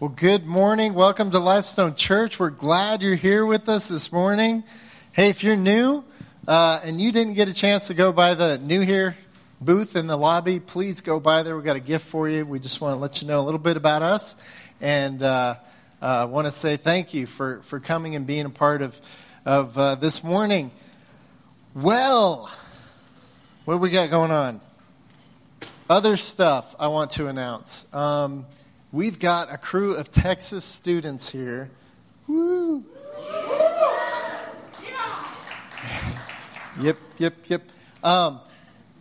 Well, good morning. Welcome to Lifestone Church. We're glad you're here with us this morning. Hey, if you're new uh, and you didn't get a chance to go by the new here booth in the lobby, please go by there. We've got a gift for you. We just want to let you know a little bit about us and uh, uh, want to say thank you for, for coming and being a part of, of uh, this morning. Well, what do we got going on? Other stuff I want to announce. Um, we've got a crew of Texas students here. Woo! yep, yep, yep. Um,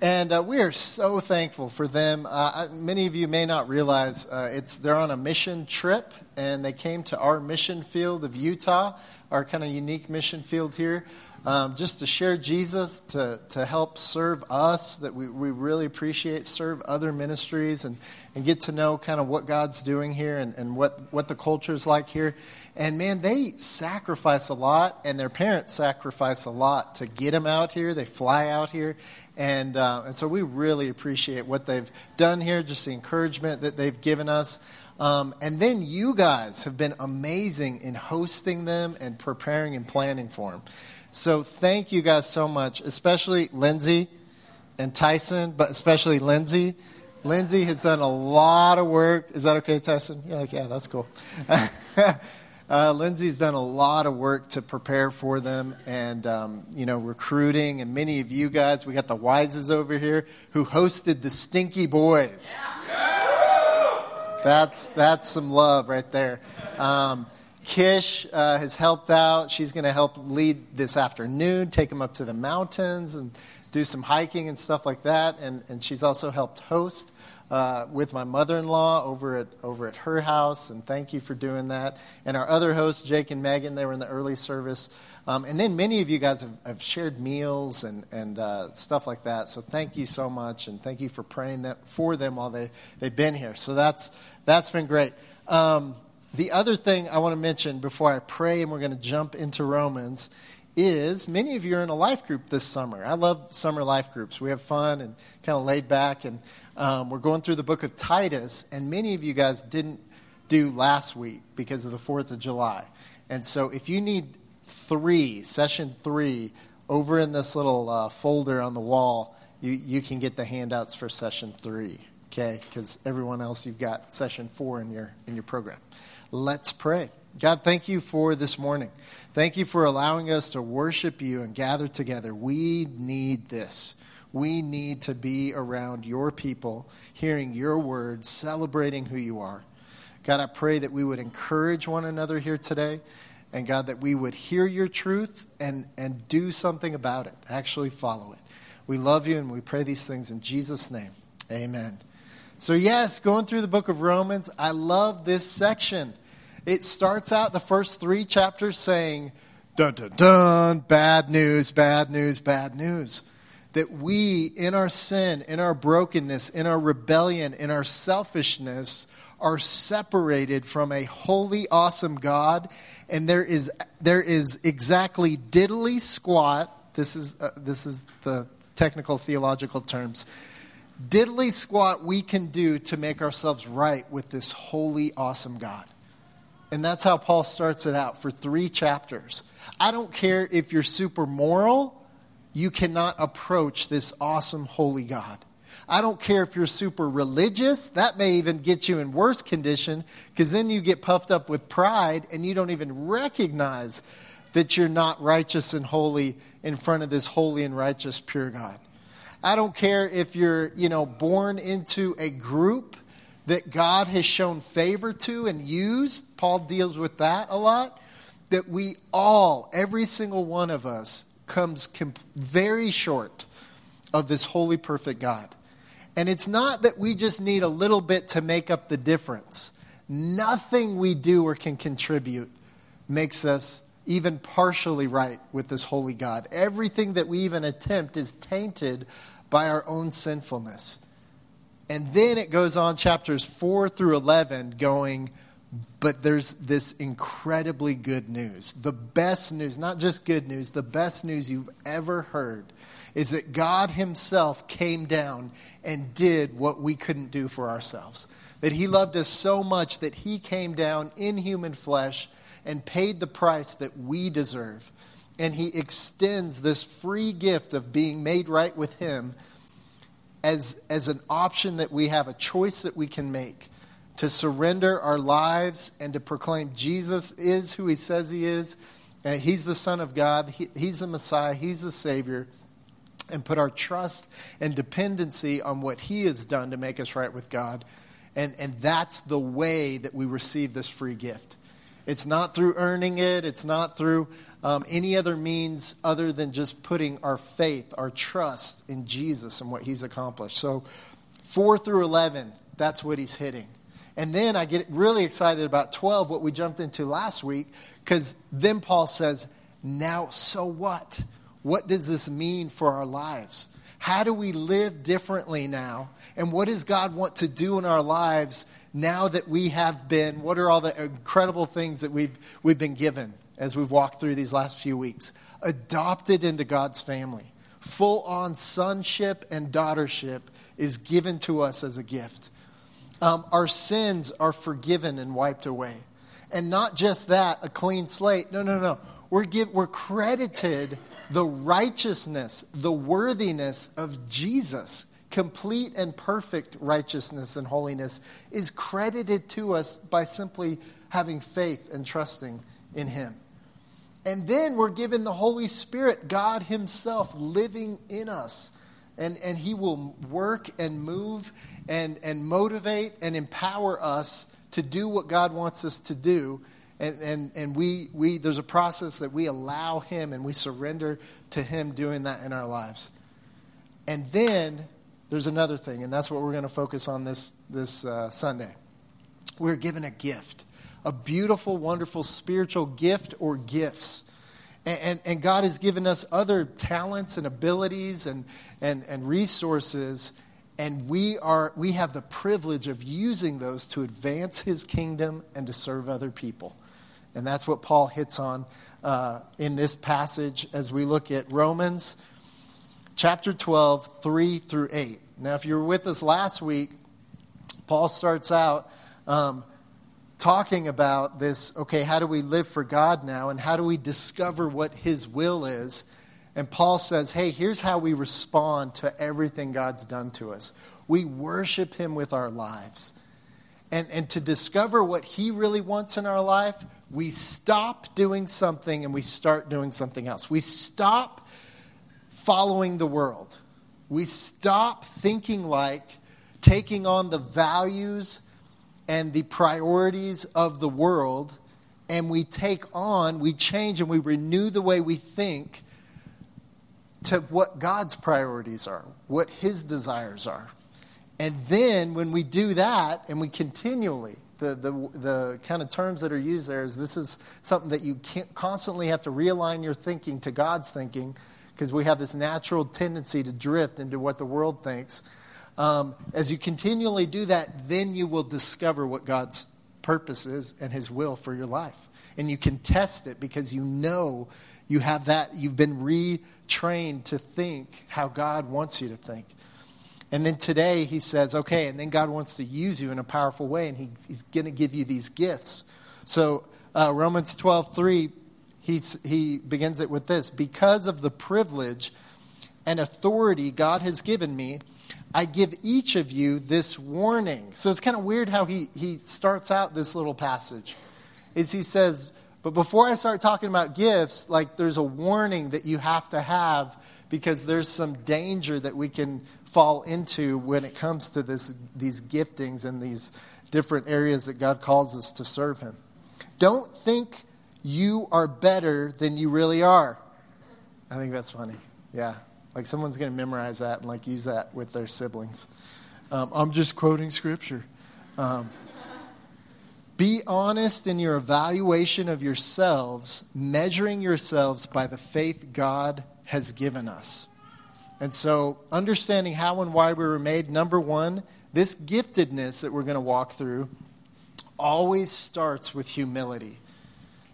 and uh, we are so thankful for them. Uh, many of you may not realize uh, it's they're on a mission trip, and they came to our mission field of Utah, our kind of unique mission field here um, just to share Jesus, to, to help serve us that we, we really appreciate, serve other ministries, and, and get to know kind of what God's doing here and, and what, what the culture is like here. And man, they sacrifice a lot, and their parents sacrifice a lot to get them out here. They fly out here. And, uh, and so we really appreciate what they've done here, just the encouragement that they've given us. Um, and then you guys have been amazing in hosting them and preparing and planning for them. So thank you guys so much, especially Lindsay and Tyson, but especially Lindsay. Lindsay has done a lot of work. Is that okay, Tyson? You're like, yeah, that's cool. uh, Lindsay's done a lot of work to prepare for them and, um, you know, recruiting. And many of you guys, we got the Wises over here who hosted the Stinky Boys. That's, that's some love right there. Um, Kish uh, has helped out. She's going to help lead this afternoon, take them up to the mountains and do some hiking and stuff like that. And, and she's also helped host uh, with my mother-in-law over at over at her house. And thank you for doing that. And our other hosts, Jake and Megan, they were in the early service. Um, and then many of you guys have, have shared meals and, and uh, stuff like that. So thank you so much, and thank you for praying that, for them while they, they've been here. So that's, that's been great. Um, the other thing I want to mention before I pray and we're going to jump into Romans is many of you are in a life group this summer. I love summer life groups. We have fun and kind of laid back, and um, we're going through the book of Titus, and many of you guys didn't do last week because of the 4th of July. And so if you need three, session three, over in this little uh, folder on the wall, you, you can get the handouts for session three, okay? Because everyone else, you've got session four in your, in your program. Let's pray. God, thank you for this morning. Thank you for allowing us to worship you and gather together. We need this. We need to be around your people, hearing your words, celebrating who you are. God, I pray that we would encourage one another here today. And God, that we would hear your truth and, and do something about it, actually follow it. We love you and we pray these things in Jesus' name. Amen. So, yes, going through the book of Romans, I love this section. It starts out the first three chapters saying, dun dun dun, bad news, bad news, bad news. That we, in our sin, in our brokenness, in our rebellion, in our selfishness, are separated from a holy, awesome God, and there is there is exactly diddly squat. This is uh, this is the technical theological terms. Diddly squat we can do to make ourselves right with this holy, awesome God. And that's how Paul starts it out for three chapters. I don't care if you're super moral, you cannot approach this awesome, holy God. I don't care if you're super religious, that may even get you in worse condition because then you get puffed up with pride and you don't even recognize that you're not righteous and holy in front of this holy and righteous, pure God. I don't care if you're, you know, born into a group that God has shown favor to and used. Paul deals with that a lot. That we all, every single one of us, comes comp- very short of this holy, perfect God. And it's not that we just need a little bit to make up the difference. Nothing we do or can contribute makes us even partially right with this holy God. Everything that we even attempt is tainted by our own sinfulness. And then it goes on, chapters 4 through 11, going, but there's this incredibly good news. The best news, not just good news, the best news you've ever heard is that God Himself came down and did what we couldn't do for ourselves. That he loved us so much that he came down in human flesh and paid the price that we deserve. And he extends this free gift of being made right with him as, as an option that we have, a choice that we can make to surrender our lives and to proclaim Jesus is who he says he is. And he's the Son of God, he, he's the Messiah, he's the Savior, and put our trust and dependency on what he has done to make us right with God. And, and that's the way that we receive this free gift. It's not through earning it, it's not through um, any other means other than just putting our faith, our trust in Jesus and what he's accomplished. So, 4 through 11, that's what he's hitting. And then I get really excited about 12, what we jumped into last week, because then Paul says, Now, so what? What does this mean for our lives? How do we live differently now? And what does God want to do in our lives now that we have been? What are all the incredible things that we've, we've been given as we've walked through these last few weeks? Adopted into God's family. Full on sonship and daughtership is given to us as a gift. Um, our sins are forgiven and wiped away. And not just that, a clean slate. No, no, no. We're, give, we're credited the righteousness, the worthiness of Jesus. Complete and perfect righteousness and holiness is credited to us by simply having faith and trusting in Him. And then we're given the Holy Spirit, God Himself living in us. And, and He will work and move and, and motivate and empower us to do what God wants us to do. And, and, and we, we, there's a process that we allow Him and we surrender to Him doing that in our lives. And then there's another thing, and that's what we're going to focus on this, this uh, Sunday. We're given a gift, a beautiful, wonderful spiritual gift or gifts. And, and, and God has given us other talents and abilities and, and, and resources and we are we have the privilege of using those to advance his kingdom and to serve other people and that's what paul hits on uh, in this passage as we look at romans chapter 12 3 through 8 now if you were with us last week paul starts out um, talking about this okay how do we live for god now and how do we discover what his will is and Paul says, hey, here's how we respond to everything God's done to us. We worship Him with our lives. And, and to discover what He really wants in our life, we stop doing something and we start doing something else. We stop following the world. We stop thinking like taking on the values and the priorities of the world, and we take on, we change, and we renew the way we think to what God's priorities are, what His desires are. And then when we do that and we continually, the, the, the kind of terms that are used there is this is something that you constantly have to realign your thinking to God's thinking because we have this natural tendency to drift into what the world thinks. Um, as you continually do that, then you will discover what God's purpose is and His will for your life. And you can test it because you know you have that, you've been retrained to think how God wants you to think. And then today he says, okay, and then God wants to use you in a powerful way, and he, he's going to give you these gifts. So uh, Romans 12, 3, he's, he begins it with this Because of the privilege and authority God has given me, I give each of you this warning. So it's kind of weird how he, he starts out this little passage. Is he says, but before I start talking about gifts, like there's a warning that you have to have because there's some danger that we can fall into when it comes to this, these giftings and these different areas that God calls us to serve Him. Don't think you are better than you really are. I think that's funny. Yeah. Like someone's going to memorize that and like use that with their siblings. Um, I'm just quoting scripture. Um, be honest in your evaluation of yourselves, measuring yourselves by the faith God has given us. And so, understanding how and why we were made, number one, this giftedness that we're going to walk through always starts with humility.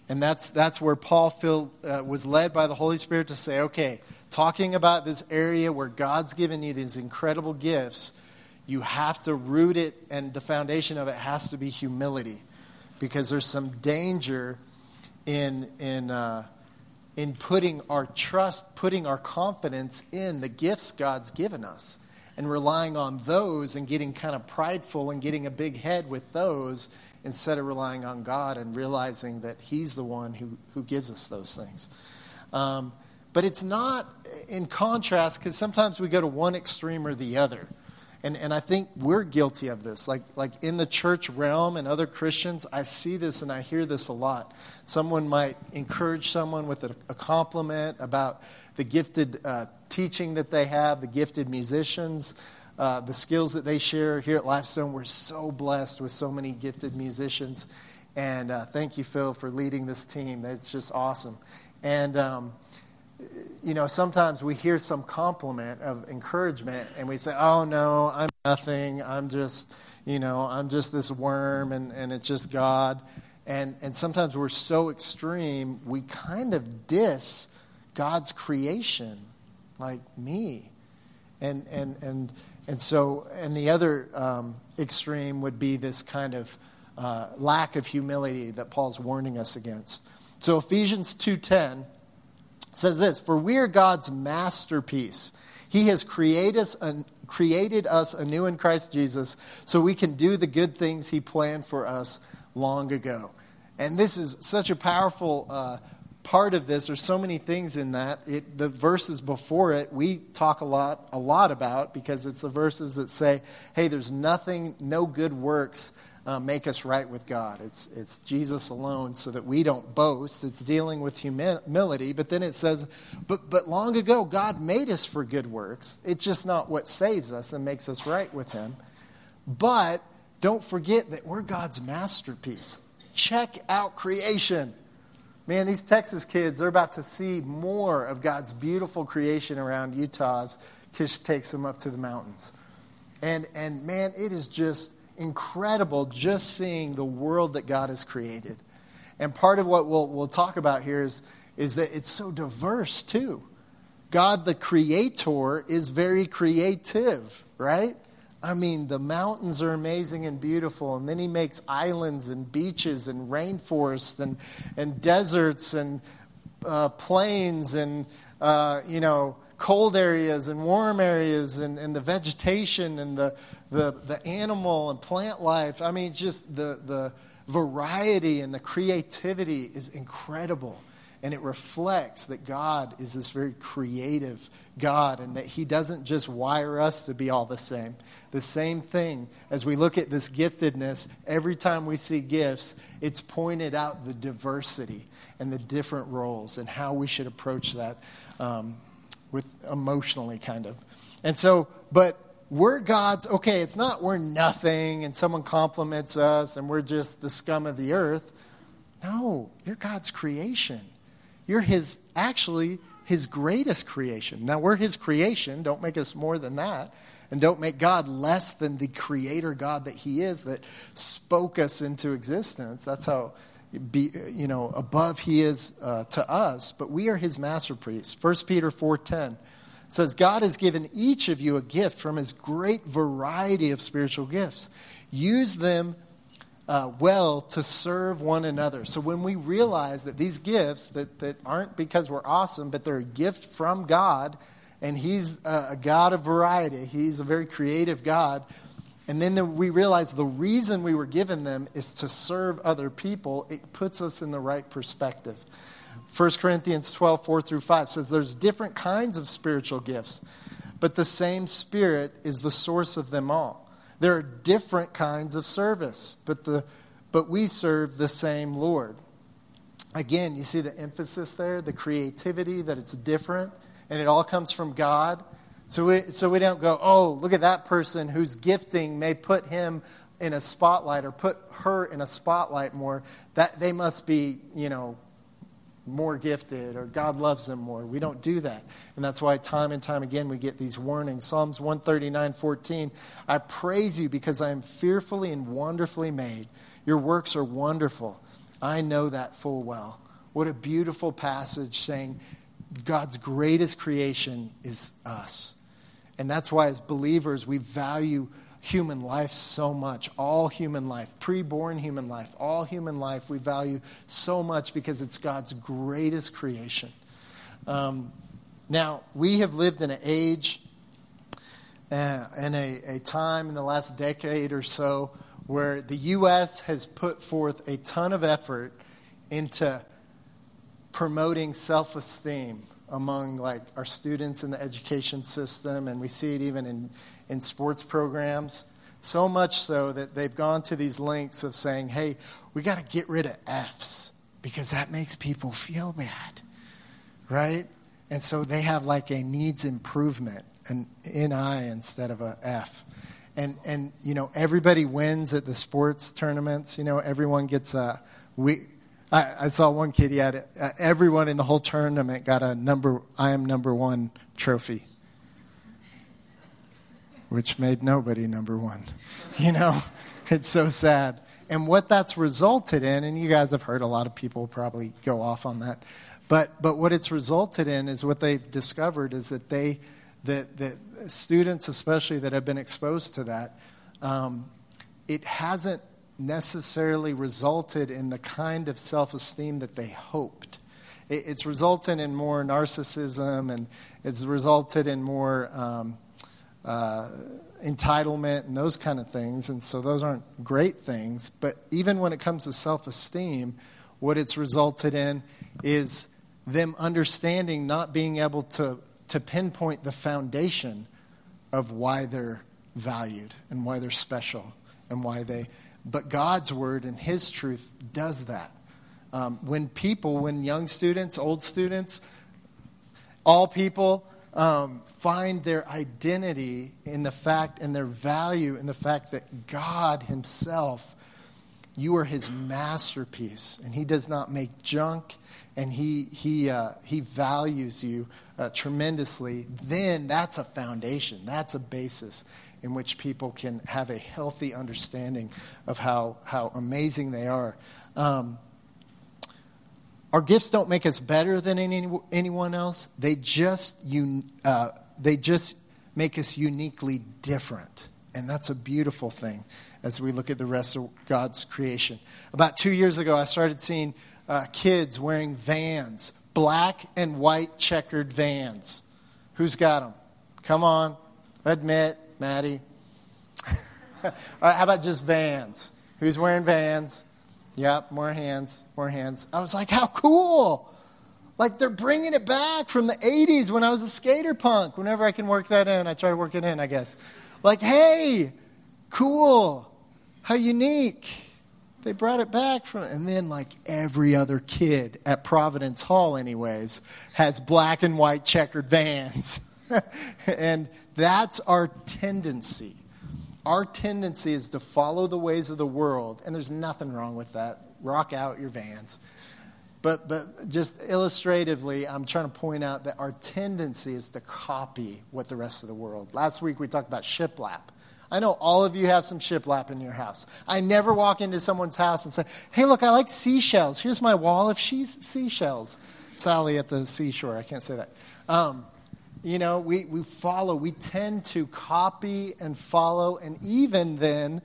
And that's, that's where Paul uh, was led by the Holy Spirit to say, okay, talking about this area where God's given you these incredible gifts, you have to root it, and the foundation of it has to be humility. Because there's some danger in, in, uh, in putting our trust, putting our confidence in the gifts God's given us and relying on those and getting kind of prideful and getting a big head with those instead of relying on God and realizing that He's the one who, who gives us those things. Um, but it's not in contrast because sometimes we go to one extreme or the other. And, and I think we're guilty of this. Like, like in the church realm and other Christians, I see this and I hear this a lot. Someone might encourage someone with a, a compliment about the gifted uh, teaching that they have, the gifted musicians, uh, the skills that they share. Here at Lifestone, we're so blessed with so many gifted musicians. And uh, thank you, Phil, for leading this team. It's just awesome. And um, you know, sometimes we hear some compliment of encouragement and we say, oh no, I'm nothing. I'm just, you know, I'm just this worm and, and it's just God. And, and sometimes we're so extreme, we kind of diss God's creation, like me. And, and, and, and so, and the other um, extreme would be this kind of uh, lack of humility that Paul's warning us against. So Ephesians 2.10 says this For we are God's masterpiece. He has created us, created us anew in Christ Jesus so we can do the good things He planned for us long ago. And this is such a powerful uh, part of this. There's so many things in that. It, the verses before it, we talk a lot, a lot about because it's the verses that say, hey, there's nothing, no good works uh, make us right with God. It's, it's Jesus alone so that we don't boast. It's dealing with humility. But then it says, but, but long ago, God made us for good works. It's just not what saves us and makes us right with Him. But don't forget that we're God's masterpiece. Check out creation. Man, these Texas kids, they're about to see more of God's beautiful creation around Utah's. Kish takes them up to the mountains. And, and man, it is just incredible just seeing the world that God has created. And part of what we'll, we'll talk about here is, is that it's so diverse, too. God, the creator, is very creative, right? I mean, the mountains are amazing and beautiful, and then he makes islands and beaches and rainforests and, and deserts and uh, plains and, uh, you know, cold areas and warm areas and, and the vegetation and the, the, the animal and plant life. I mean, just the, the variety and the creativity is incredible. And it reflects that God is this very creative God and that He doesn't just wire us to be all the same. The same thing, as we look at this giftedness, every time we see gifts, it's pointed out the diversity and the different roles and how we should approach that um, with emotionally, kind of. And so, but we're God's, okay, it's not we're nothing and someone compliments us and we're just the scum of the earth. No, you're God's creation. You're His, actually, His greatest creation. Now, we're His creation. Don't make us more than that. And don't make God less than the creator God that He is that spoke us into existence. That's how be, you know, above he is uh, to us, but we are his masterpiece. 1 Peter 4.10 says, God has given each of you a gift from his great variety of spiritual gifts. Use them uh, well to serve one another. So when we realize that these gifts that, that aren't because we're awesome, but they're a gift from God, and he's a, a God of variety, he's a very creative God, and then we realize the reason we were given them is to serve other people. It puts us in the right perspective. 1 Corinthians 12, 4 through 5 says there's different kinds of spiritual gifts, but the same Spirit is the source of them all. There are different kinds of service, but, the, but we serve the same Lord. Again, you see the emphasis there, the creativity, that it's different, and it all comes from God. So we, so we don't go, oh, look at that person whose gifting may put him in a spotlight or put her in a spotlight more. That they must be, you know, more gifted or God loves them more. We don't do that. And that's why time and time again we get these warnings. Psalms 139 14. I praise you because I am fearfully and wonderfully made. Your works are wonderful. I know that full well. What a beautiful passage saying God's greatest creation is us. And that's why, as believers, we value human life so much. All human life, preborn human life, all human life we value so much because it's God's greatest creation. Um, now, we have lived in an age uh, and a, a time in the last decade or so where the U.S. has put forth a ton of effort into promoting self esteem among like our students in the education system and we see it even in, in sports programs. So much so that they've gone to these lengths of saying hey we got to get rid of f's because that makes people feel bad right? And so they have like a needs improvement an ni instead of a f. And and you know everybody wins at the sports tournaments. You know everyone gets a we I, I saw one kid, he had uh, everyone in the whole tournament got a number, I am number one trophy, which made nobody number one. You know, it's so sad. And what that's resulted in, and you guys have heard a lot of people probably go off on that, but, but what it's resulted in is what they've discovered is that they, that, that students especially that have been exposed to that, um, it hasn't necessarily resulted in the kind of self esteem that they hoped. It's resulted in more narcissism and it's resulted in more um, uh, entitlement and those kind of things. And so those aren't great things. But even when it comes to self esteem, what it's resulted in is them understanding not being able to, to pinpoint the foundation of why they're valued and why they're special and why they but God's word and His truth does that. Um, when people, when young students, old students, all people um, find their identity in the fact and their value in the fact that God Himself, you are His masterpiece, and He does not make junk, and He He uh, He values you uh, tremendously. Then that's a foundation. That's a basis in which people can have a healthy understanding of how, how amazing they are. Um, our gifts don't make us better than any, anyone else. They just, un, uh, they just make us uniquely different. And that's a beautiful thing as we look at the rest of God's creation. About two years ago, I started seeing uh, kids wearing vans, black and white checkered vans. Who's got them? Come on, admit. Maddie? Uh, how about just vans? Who's wearing vans? Yep, more hands, more hands. I was like, how cool! Like they're bringing it back from the 80s when I was a skater punk. Whenever I can work that in, I try to work it in, I guess. Like, hey, cool. How unique. They brought it back from, and then like every other kid at Providence Hall, anyways, has black and white checkered vans. and that's our tendency. Our tendency is to follow the ways of the world, and there's nothing wrong with that. Rock out your vans. But, but just illustratively, I'm trying to point out that our tendency is to copy what the rest of the world. Last week we talked about shiplap. I know all of you have some shiplap in your house. I never walk into someone's house and say, hey, look, I like seashells. Here's my wall of seashells. Sally at the seashore. I can't say that. Um, you know, we, we follow, we tend to copy and follow, and even then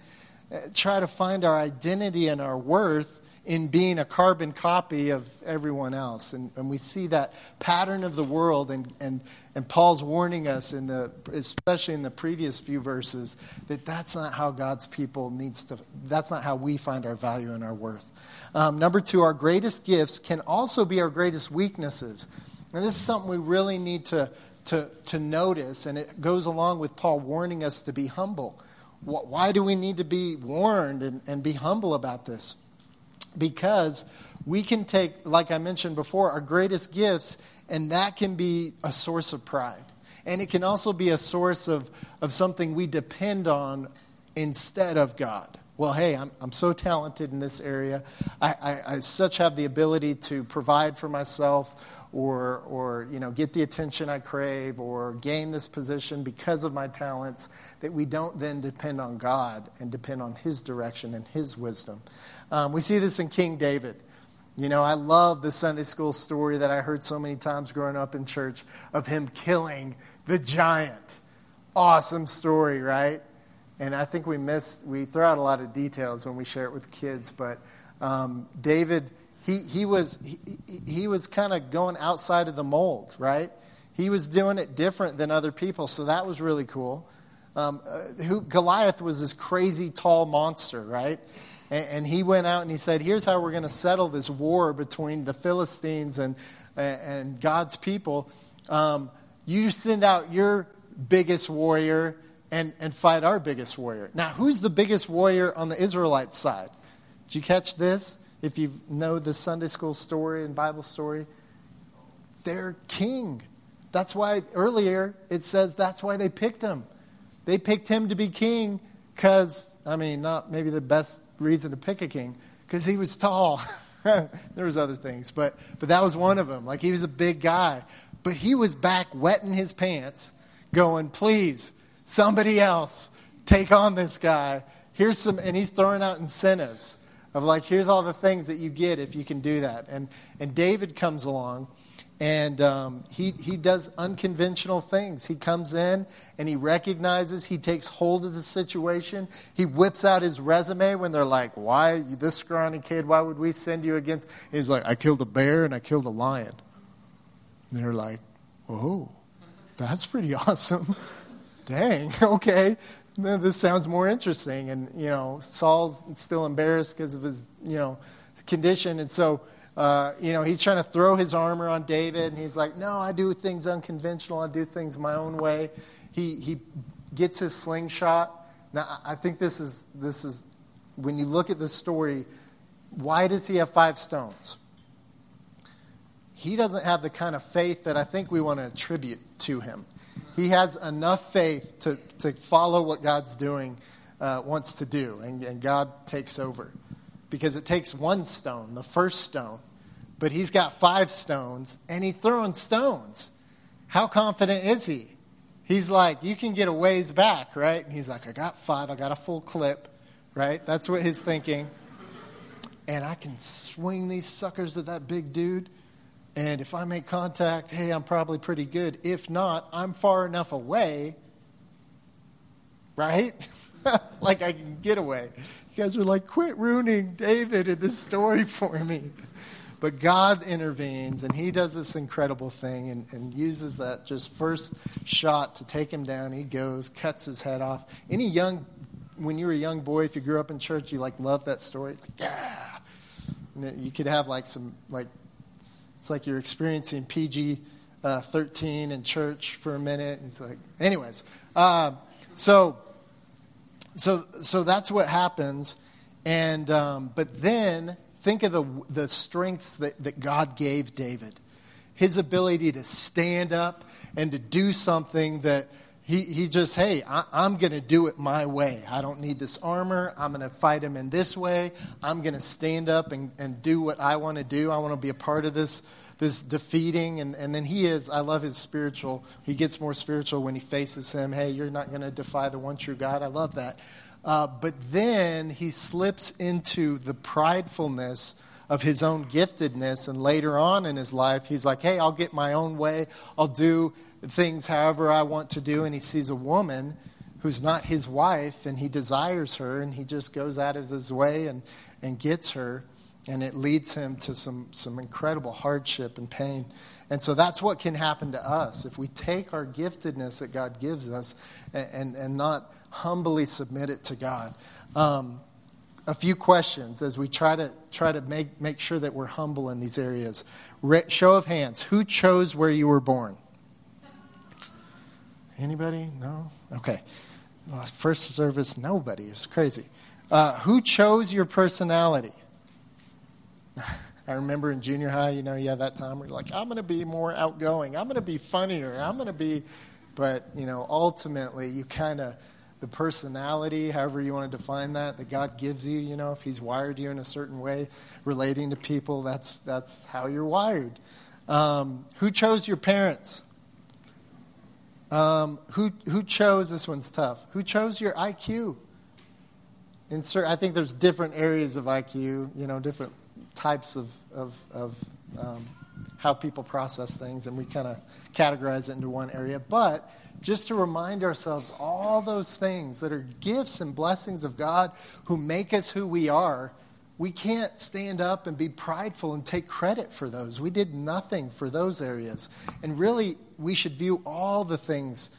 uh, try to find our identity and our worth in being a carbon copy of everyone else. And, and we see that pattern of the world, and, and, and Paul's warning us, in the, especially in the previous few verses, that that's not how God's people needs to, that's not how we find our value and our worth. Um, number two, our greatest gifts can also be our greatest weaknesses. And this is something we really need to to, to notice, and it goes along with Paul warning us to be humble. Why do we need to be warned and, and be humble about this? Because we can take, like I mentioned before, our greatest gifts, and that can be a source of pride. And it can also be a source of, of something we depend on instead of God. Well, hey, I'm, I'm so talented in this area. I, I, I such have the ability to provide for myself or, or you know, get the attention I crave or gain this position because of my talents, that we don't then depend on God and depend on His direction and His wisdom. Um, we see this in King David. You know, I love the Sunday school story that I heard so many times growing up in church of him killing the giant. Awesome story, right? And I think we miss we throw out a lot of details when we share it with kids. But um, David, he he was he, he was kind of going outside of the mold, right? He was doing it different than other people, so that was really cool. Um, uh, who, Goliath was this crazy tall monster, right? And, and he went out and he said, "Here's how we're going to settle this war between the Philistines and and God's people. Um, you send out your biggest warrior." And, and fight our biggest warrior. Now, who's the biggest warrior on the Israelite side? Did you catch this? If you know the Sunday school story and Bible story, they're king. That's why earlier it says that's why they picked him. They picked him to be king because, I mean, not maybe the best reason to pick a king, because he was tall. there was other things, but, but that was one of them. Like he was a big guy. But he was back wetting his pants, going, please, somebody else take on this guy. Here's some, and he's throwing out incentives of like, here's all the things that you get if you can do that. And, and David comes along and um, he, he does unconventional things. He comes in and he recognizes, he takes hold of the situation. He whips out his resume when they're like, Why, this scrawny kid, why would we send you against? And he's like, I killed a bear and I killed a lion. And they're like, Oh, that's pretty awesome dang, okay, this sounds more interesting. And, you know, Saul's still embarrassed because of his, you know, condition. And so, uh, you know, he's trying to throw his armor on David. And he's like, no, I do things unconventional. I do things my own way. He, he gets his slingshot. Now, I think this is, this is, when you look at this story, why does he have five stones? He doesn't have the kind of faith that I think we want to attribute to him he has enough faith to, to follow what God's doing, uh, wants to do, and, and God takes over. Because it takes one stone, the first stone, but he's got five stones, and he's throwing stones. How confident is he? He's like, you can get a ways back, right? And he's like, I got five, I got a full clip, right? That's what he's thinking. And I can swing these suckers at that big dude and if I make contact, hey, I'm probably pretty good. If not, I'm far enough away, right? like I can get away. You guys are like, quit ruining David in this story for me. But God intervenes and he does this incredible thing and, and, uses that just first shot to take him down. He goes, cuts his head off. Any young, when you were a young boy, if you grew up in church, you like love that story. Like, yeah. And you could have like some like it's like you're experiencing PG uh, 13 in church for a minute. It's like, anyways, uh, so so so that's what happens, and um, but then think of the the strengths that, that God gave David, his ability to stand up and to do something that he, he just, hey, I, I'm going to do it my way. I don't need this armor. I'm going to fight him in this way. I'm going to stand up and, and do what I want to do. I want to be a part of this, this defeating. And, and then he is, I love his spiritual. He gets more spiritual when he faces him. Hey, you're not going to defy the one true God. I love that. Uh, but then he slips into the pridefulness of his own giftedness. And later on in his life, he's like, hey, I'll get my own way. I'll do things however I want to do, and he sees a woman who's not his wife, and he desires her, and he just goes out of his way and, and gets her, and it leads him to some, some incredible hardship and pain. And so that's what can happen to us if we take our giftedness that God gives us and, and, and not humbly submit it to God. Um, a few questions as we try to try to make, make sure that we're humble in these areas. Re- show of hands. Who chose where you were born? Anybody? No? Okay. Well, first service, nobody. It's crazy. Uh, who chose your personality? I remember in junior high, you know, you have that time where you're like, I'm going to be more outgoing. I'm going to be funnier. I'm going to be, but, you know, ultimately, you kind of, the personality, however you want to define that, that God gives you, you know, if He's wired you in a certain way, relating to people, that's, that's how you're wired. Um, who chose your parents? Um, who, who chose, this one's tough, who chose your IQ? Insert, I think there's different areas of IQ, you know, different types of, of, of um, how people process things, and we kind of categorize it into one area. But just to remind ourselves all those things that are gifts and blessings of God who make us who we are. We can't stand up and be prideful and take credit for those. We did nothing for those areas. And really, we should view all the things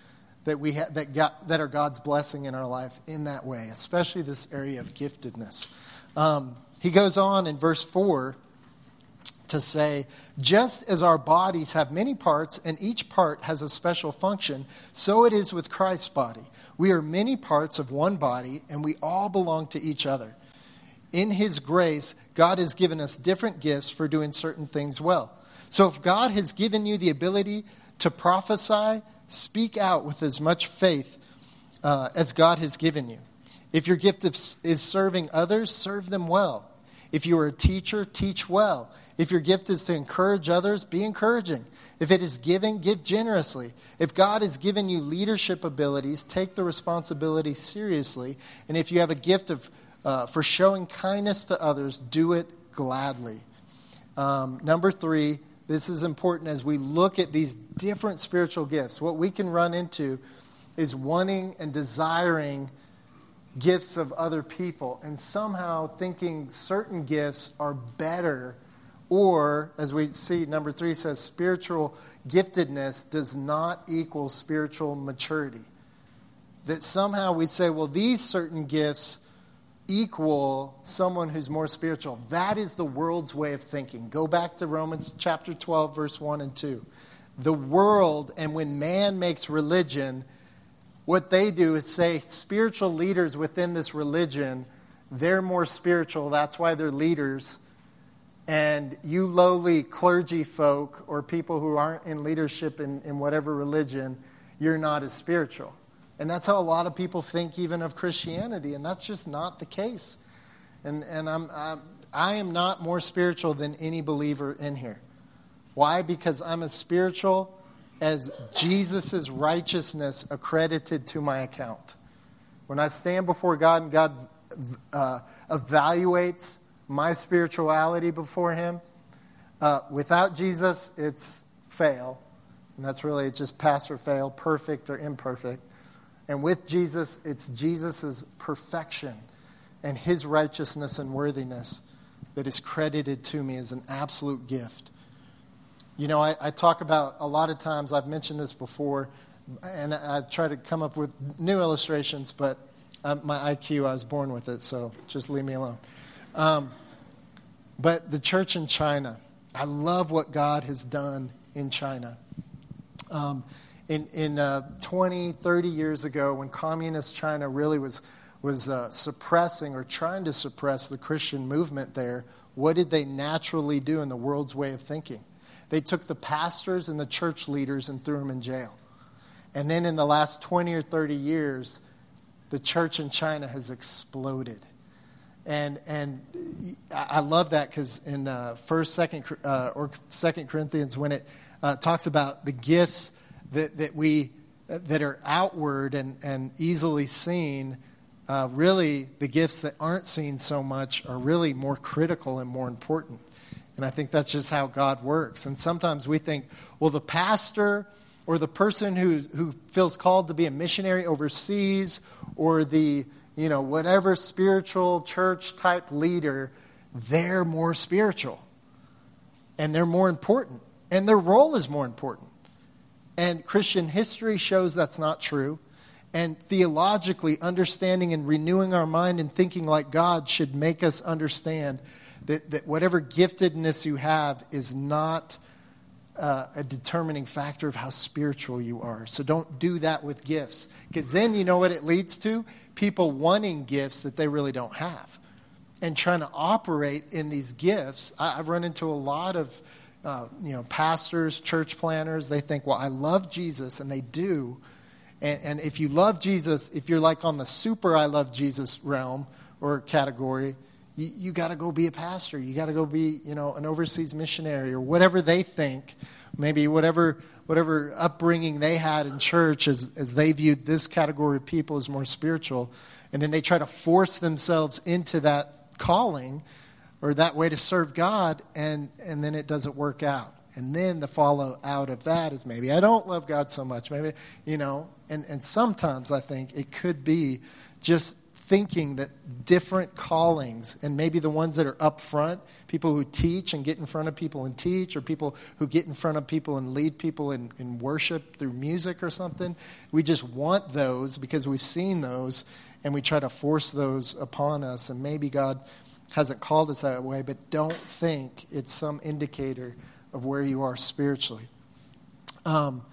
that, we ha- that, got, that are God's blessing in our life in that way, especially this area of giftedness. Um, he goes on in verse 4 to say, just as our bodies have many parts and each part has a special function, so it is with Christ's body. We are many parts of one body, and we all belong to each other. In His grace, God has given us different gifts for doing certain things well. So if God has given you the ability to prophesy, speak out with as much faith uh, as God has given you. If your gift is serving others, serve them well. If you are a teacher, teach well. If your gift is to encourage others, be encouraging. If it is giving, give generously. If God has given you leadership abilities, take the responsibility seriously. And if you have a gift of, uh, for showing kindness to others, do it gladly. Um, number three, this is important as we look at these different spiritual gifts. What we can run into is wanting and desiring gifts of other people and somehow thinking certain gifts are better or, as we see, number three says, spiritual giftedness does not equal spiritual maturity. That somehow we say, well, these certain gifts equal someone who's more spiritual. That is the world's way of thinking. Go back to Romans chapter 12, verse 1 and 2. The world, and when man makes religion, what they do is say spiritual leaders within this religion, they're more spiritual. That's why they're leaders and you lowly clergy folk or people who aren't in leadership in, in whatever religion, you're not as spiritual. And that's how a lot of people think even of Christianity, and that's just not the case. And, and I'm, I'm, I am not more spiritual than any believer in here. Why? Because I'm as spiritual as Jesus' righteousness accredited to my account. When I stand before God and God uh, evaluates my spirituality before Him. Uh, without Jesus, it's fail. And that's really just pass or fail, perfect or imperfect. And with Jesus, it's Jesus' perfection and His righteousness and worthiness that is credited to me as an absolute gift. You know, I, I talk about a lot of times, I've mentioned this before, and I, try to come up with new illustrations, but uh, my IQ, I was born with it, so just leave me alone. Um, but the church in China, I love what God has done in China. Um, in in uh, 20, 30 years ago, when communist China really was, was uh, suppressing or trying to suppress the Christian movement there, what did they naturally do in the world's way of thinking? They took the pastors and the church leaders and threw them in jail. And then in the last 20 or 30 years, the church in China has exploded and and I love that because in uh, First, Second, uh, or Second Corinthians, when it uh, talks about the gifts that that we that are outward and and easily seen, uh, really the gifts that aren't seen so much are really more critical and more important. And I think that's just how God works. And sometimes we think, well, the pastor or the person who who feels called to be a missionary overseas or the you know, whatever spiritual church type leader, they're more spiritual. And they're more important. And their role is more important. And Christian history shows that's not true. And theologically, understanding and renewing our mind and thinking like God should make us understand that, that whatever giftedness you have is not uh, a determining factor of how spiritual you are. So don't do that with gifts. Because then you know what it leads to? People wanting gifts that they really don't have and trying to operate in these gifts. I, have run into a lot of uh, you know pastors, church planners. They think, well, I love Jesus, and they do. And, and if you love Jesus, if you're like on the super I love Jesus realm or category, you, you got to go be a pastor. You got to go be, you know, an overseas missionary or whatever they think. Maybe whatever whatever upbringing they had in church as, as they viewed this category of people as more spiritual. And then they try to force themselves into that calling or that way to serve God, and, and then it doesn't work out. And then the follow out of that is maybe I don't love God so much. Maybe, you know, and, and sometimes I think it could be just thinking that different callings, and maybe the ones that are up front, people who teach and get in front of people and teach, or people who get in front of people and lead people in, in worship through music or something, we just want those because we've seen those and we try to force those upon us. And maybe God hasn't called us that way, but don't think it's some indicator of where you are spiritually. Um,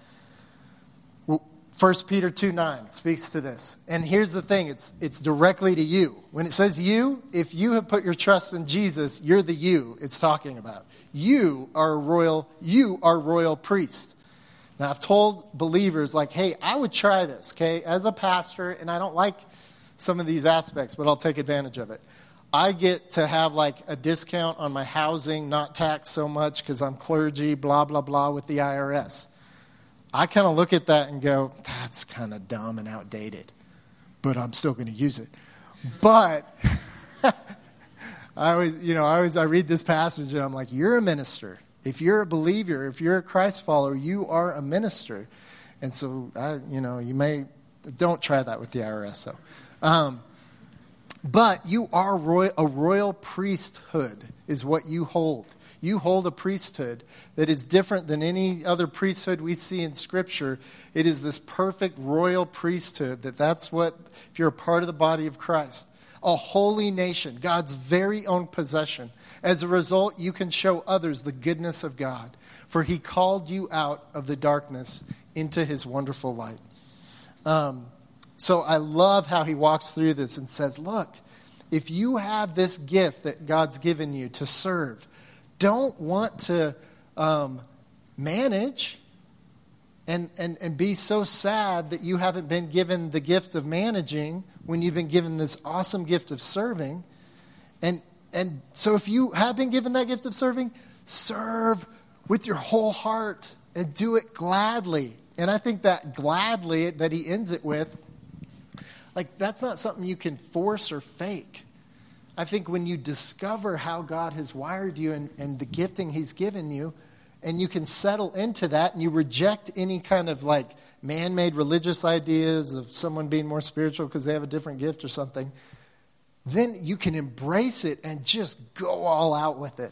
1 Peter 2 9 speaks to this. And here's the thing it's, it's directly to you. When it says you, if you have put your trust in Jesus, you're the you it's talking about. You are royal, you are royal priest. Now, I've told believers, like, hey, I would try this, okay, as a pastor, and I don't like some of these aspects, but I'll take advantage of it. I get to have like a discount on my housing, not taxed so much because I'm clergy, blah, blah, blah, with the IRS. I kind of look at that and go, that's kind of dumb and outdated, but I'm still going to use it. But I always, you know, I always I read this passage and I'm like, you're a minister. If you're a believer, if you're a Christ follower, you are a minister. And so, I, you know, you may don't try that with the IRS. So, um, but you are a royal priesthood is what you hold. You hold a priesthood that is different than any other priesthood we see in Scripture. It is this perfect royal priesthood that that's what, if you're a part of the body of Christ, a holy nation, God's very own possession. As a result, you can show others the goodness of God, for He called you out of the darkness into His wonderful light. Um, so I love how He walks through this and says, Look, if you have this gift that God's given you to serve, don't want to um, manage and, and, and be so sad that you haven't been given the gift of managing when you've been given this awesome gift of serving. And, and so, if you have been given that gift of serving, serve with your whole heart and do it gladly. And I think that gladly that he ends it with, like, that's not something you can force or fake. I think when you discover how God has wired you and, and the gifting He's given you, and you can settle into that and you reject any kind of like man made religious ideas of someone being more spiritual because they have a different gift or something, then you can embrace it and just go all out with it.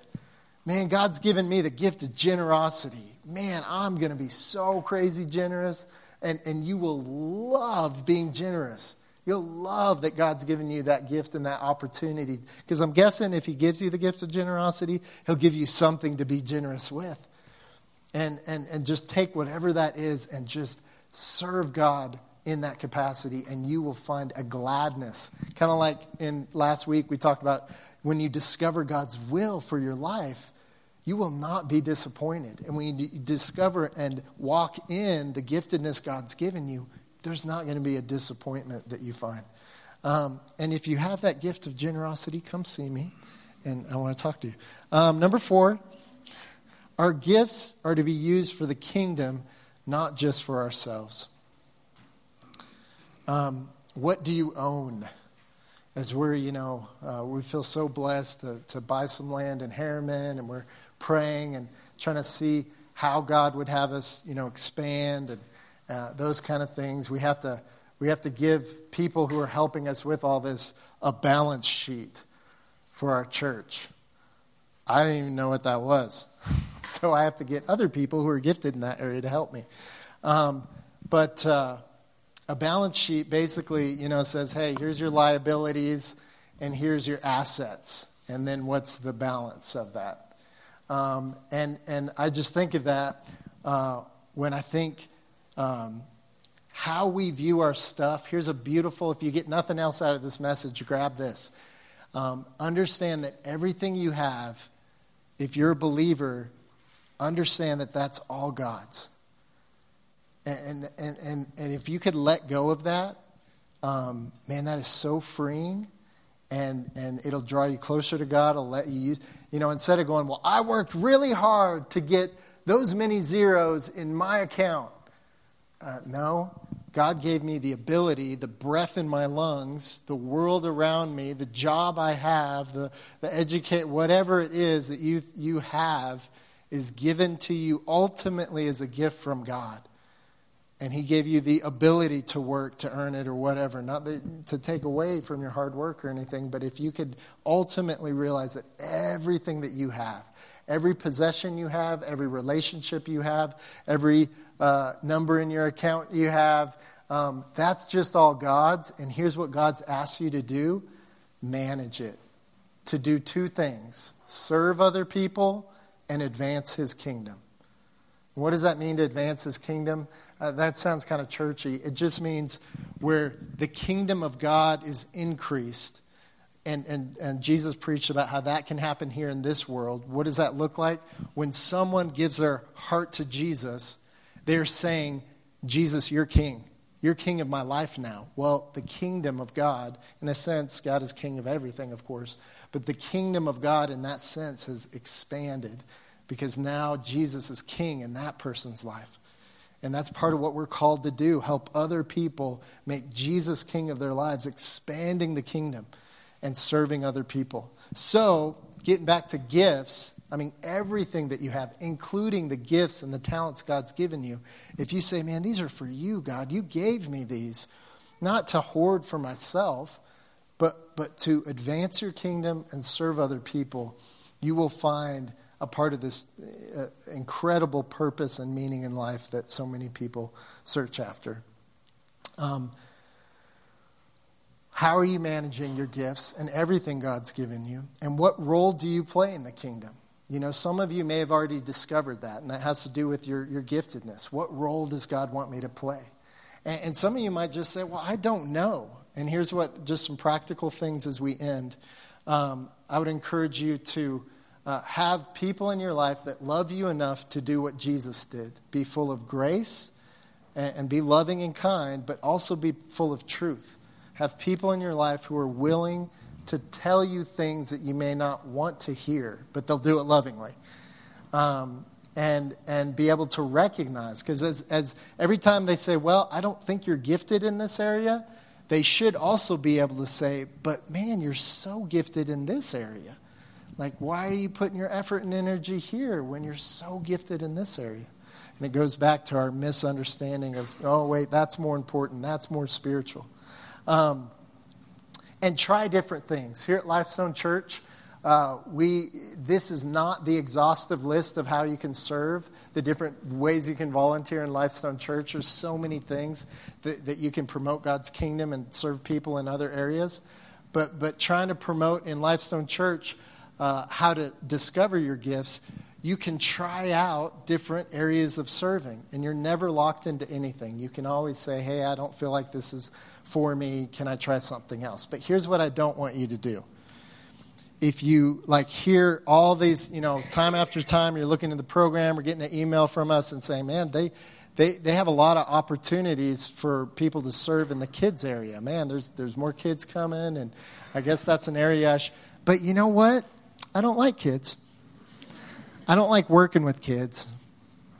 Man, God's given me the gift of generosity. Man, I'm going to be so crazy generous, and, and you will love being generous. You'll love that God's given you that gift and that opportunity. Because I'm guessing if He gives you the gift of generosity, He'll give you something to be generous with. And, and, and just take whatever that is and just serve God in that capacity, and you will find a gladness. Kind of like in last week, we talked about when you discover God's will for your life, you will not be disappointed. And when you d- discover and walk in the giftedness God's given you, there's not going to be a disappointment that you find. Um, and if you have that gift of generosity, come see me, and I want to talk to you. Um, number four, our gifts are to be used for the kingdom, not just for ourselves. Um, what do you own? As we're, you know, uh, we feel so blessed to, to buy some land in Harriman, and we're praying and trying to see how God would have us, you know, expand and uh, those kind of things. We have to we have to give people who are helping us with all this a balance sheet for our church. I didn't even know what that was, so I have to get other people who are gifted in that area to help me. Um, but uh, a balance sheet basically, you know, says, "Hey, here's your liabilities, and here's your assets, and then what's the balance of that?" Um, and and I just think of that uh, when I think um, how we view our stuff. Here's a beautiful, if you get nothing else out of this message, grab this. Um, understand that everything you have, if you're a believer, understand that that's all God's. And, and, and, and if you could let go of that, um, man, that is so freeing. And, and it'll draw you closer to God. It'll let you use, you know, instead of going, well, I worked really hard to get those many zeros in my account. Uh, no, God gave me the ability, the breath in my lungs, the world around me, the job I have, the, the educate, whatever it is that you, you have, is given to you ultimately as a gift from God. And He gave you the ability to work, to earn it, or whatever. Not to take away from your hard work or anything, but if you could ultimately realize that everything that you have, every possession you have, every relationship you have, every uh, number in your account you have, um, that's just all God's. And here's what God's asked you to do manage it. To do two things serve other people and advance His kingdom. What does that mean to advance His kingdom? Uh, that sounds kind of churchy. It just means where the kingdom of God is increased. And, and, and Jesus preached about how that can happen here in this world. What does that look like? When someone gives their heart to Jesus, they're saying, Jesus, you're king. You're king of my life now. Well, the kingdom of God, in a sense, God is king of everything, of course, but the kingdom of God in that sense has expanded because now Jesus is king in that person's life. And that's part of what we're called to do help other people make Jesus king of their lives, expanding the kingdom and serving other people. So, getting back to gifts, I mean, everything that you have, including the gifts and the talents God's given you, if you say, man, these are for you, God, you gave me these, not to hoard for myself, but, but to advance your kingdom and serve other people, you will find a part of this uh, incredible purpose and meaning in life that so many people search after. Um, how are you managing your gifts and everything God's given you? And what role do you play in the kingdom? You know, some of you may have already discovered that, and that has to do with your, your giftedness. What role does God want me to play? And, and some of you might just say, Well, I don't know. And here's what, just some practical things as we end. Um, I would encourage you to uh, have people in your life that love you enough to do what Jesus did be full of grace and, and be loving and kind, but also be full of truth. Have people in your life who are willing to tell you things that you may not want to hear, but they'll do it lovingly. Um, and, and be able to recognize, because as, as every time they say, Well, I don't think you're gifted in this area, they should also be able to say, but man, you're so gifted in this area. Like, why are you putting your effort and energy here when you're so gifted in this area? And it goes back to our misunderstanding of, oh, wait, that's more important, that's more spiritual. Um, and try different things. Here at Lifestone Church, uh, we, this is not the exhaustive list of how you can serve, the different ways you can volunteer in Lifestone Church. There's so many things that, that you can promote God's kingdom and serve people in other areas. But, but trying to promote in Lifestone Church uh, how to discover your gifts, you can try out different areas of serving, and you're never locked into anything. You can always say, Hey, I don't feel like this is for me. Can I try something else? But here's what I don't want you to do if you like hear all these, you know, time after time, you're looking at the program or getting an email from us and saying, man, they, they, they have a lot of opportunities for people to serve in the kids area. Man, there's, there's more kids coming, and I guess that's an area I sh- But you know what? I don't like kids. I don't like working with kids.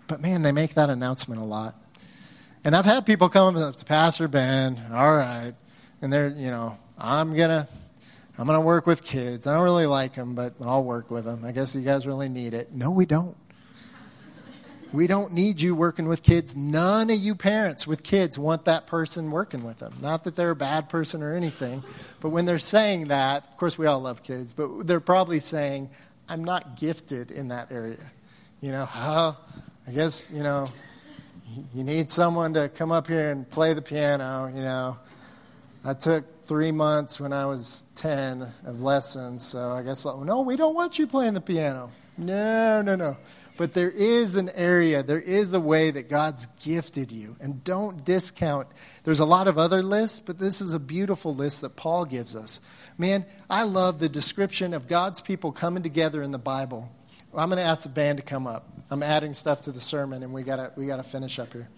But man, they make that announcement a lot. And I've had people come up to Pastor Ben, all right, and they're, you know, I'm going to I'm going to work with kids. I don't really like them, but I'll work with them. I guess you guys really need it. No, we don't. We don't need you working with kids. None of you parents with kids want that person working with them. Not that they're a bad person or anything, but when they're saying that, of course, we all love kids, but they're probably saying, I'm not gifted in that area. You know, oh, I guess, you know, you need someone to come up here and play the piano, you know. I took three months when I was 10 of lessons. So I guess, no, we don't want you playing the piano. No, no, no. But there is an area, there is a way that God's gifted you. And don't discount. There's a lot of other lists, but this is a beautiful list that Paul gives us. Man, I love the description of God's people coming together in the Bible. I'm going to ask the band to come up. I'm adding stuff to the sermon, and we got we got to finish up here.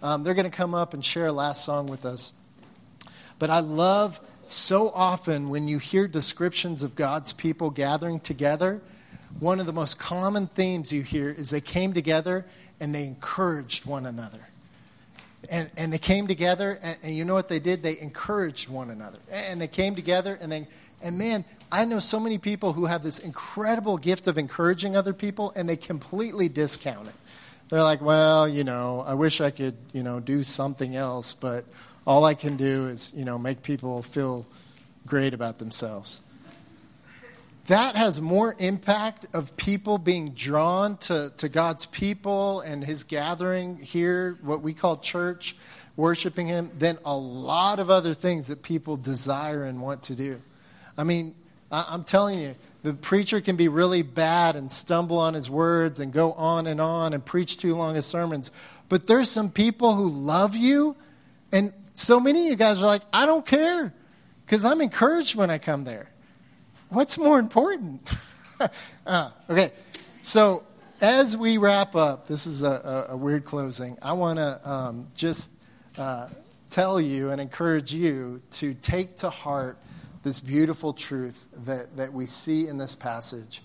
Um, they're going to come up and share a last song with us. But I love so often when you hear descriptions of God's people gathering together, one of the most common themes you hear is they came together and they encouraged one another. And, and they came together, and, and you know what they did? They encouraged one another. And they came together and they And man, I know so many people who have this incredible gift of encouraging other people, and they completely discount it. They're like, well, you know, I wish I could, you know, do something else, but all I can do is, you know, make people feel great about themselves. That has more impact of people being drawn to, to God's people and his gathering here, what we call church, worshiping him, than a lot of other things that people desire and want to do. I mean, I'm telling you, the preacher can be really bad and stumble on his words and go on and on and preach too long of sermons. But there's some people who love you, and so many of you guys are like, I don't care because I'm encouraged when I come there. What's more important? uh, okay, so as we wrap up, this is a, a, a weird closing. I want to um, just uh, tell you and encourage you to take to heart this beautiful truth that, that we see in this passage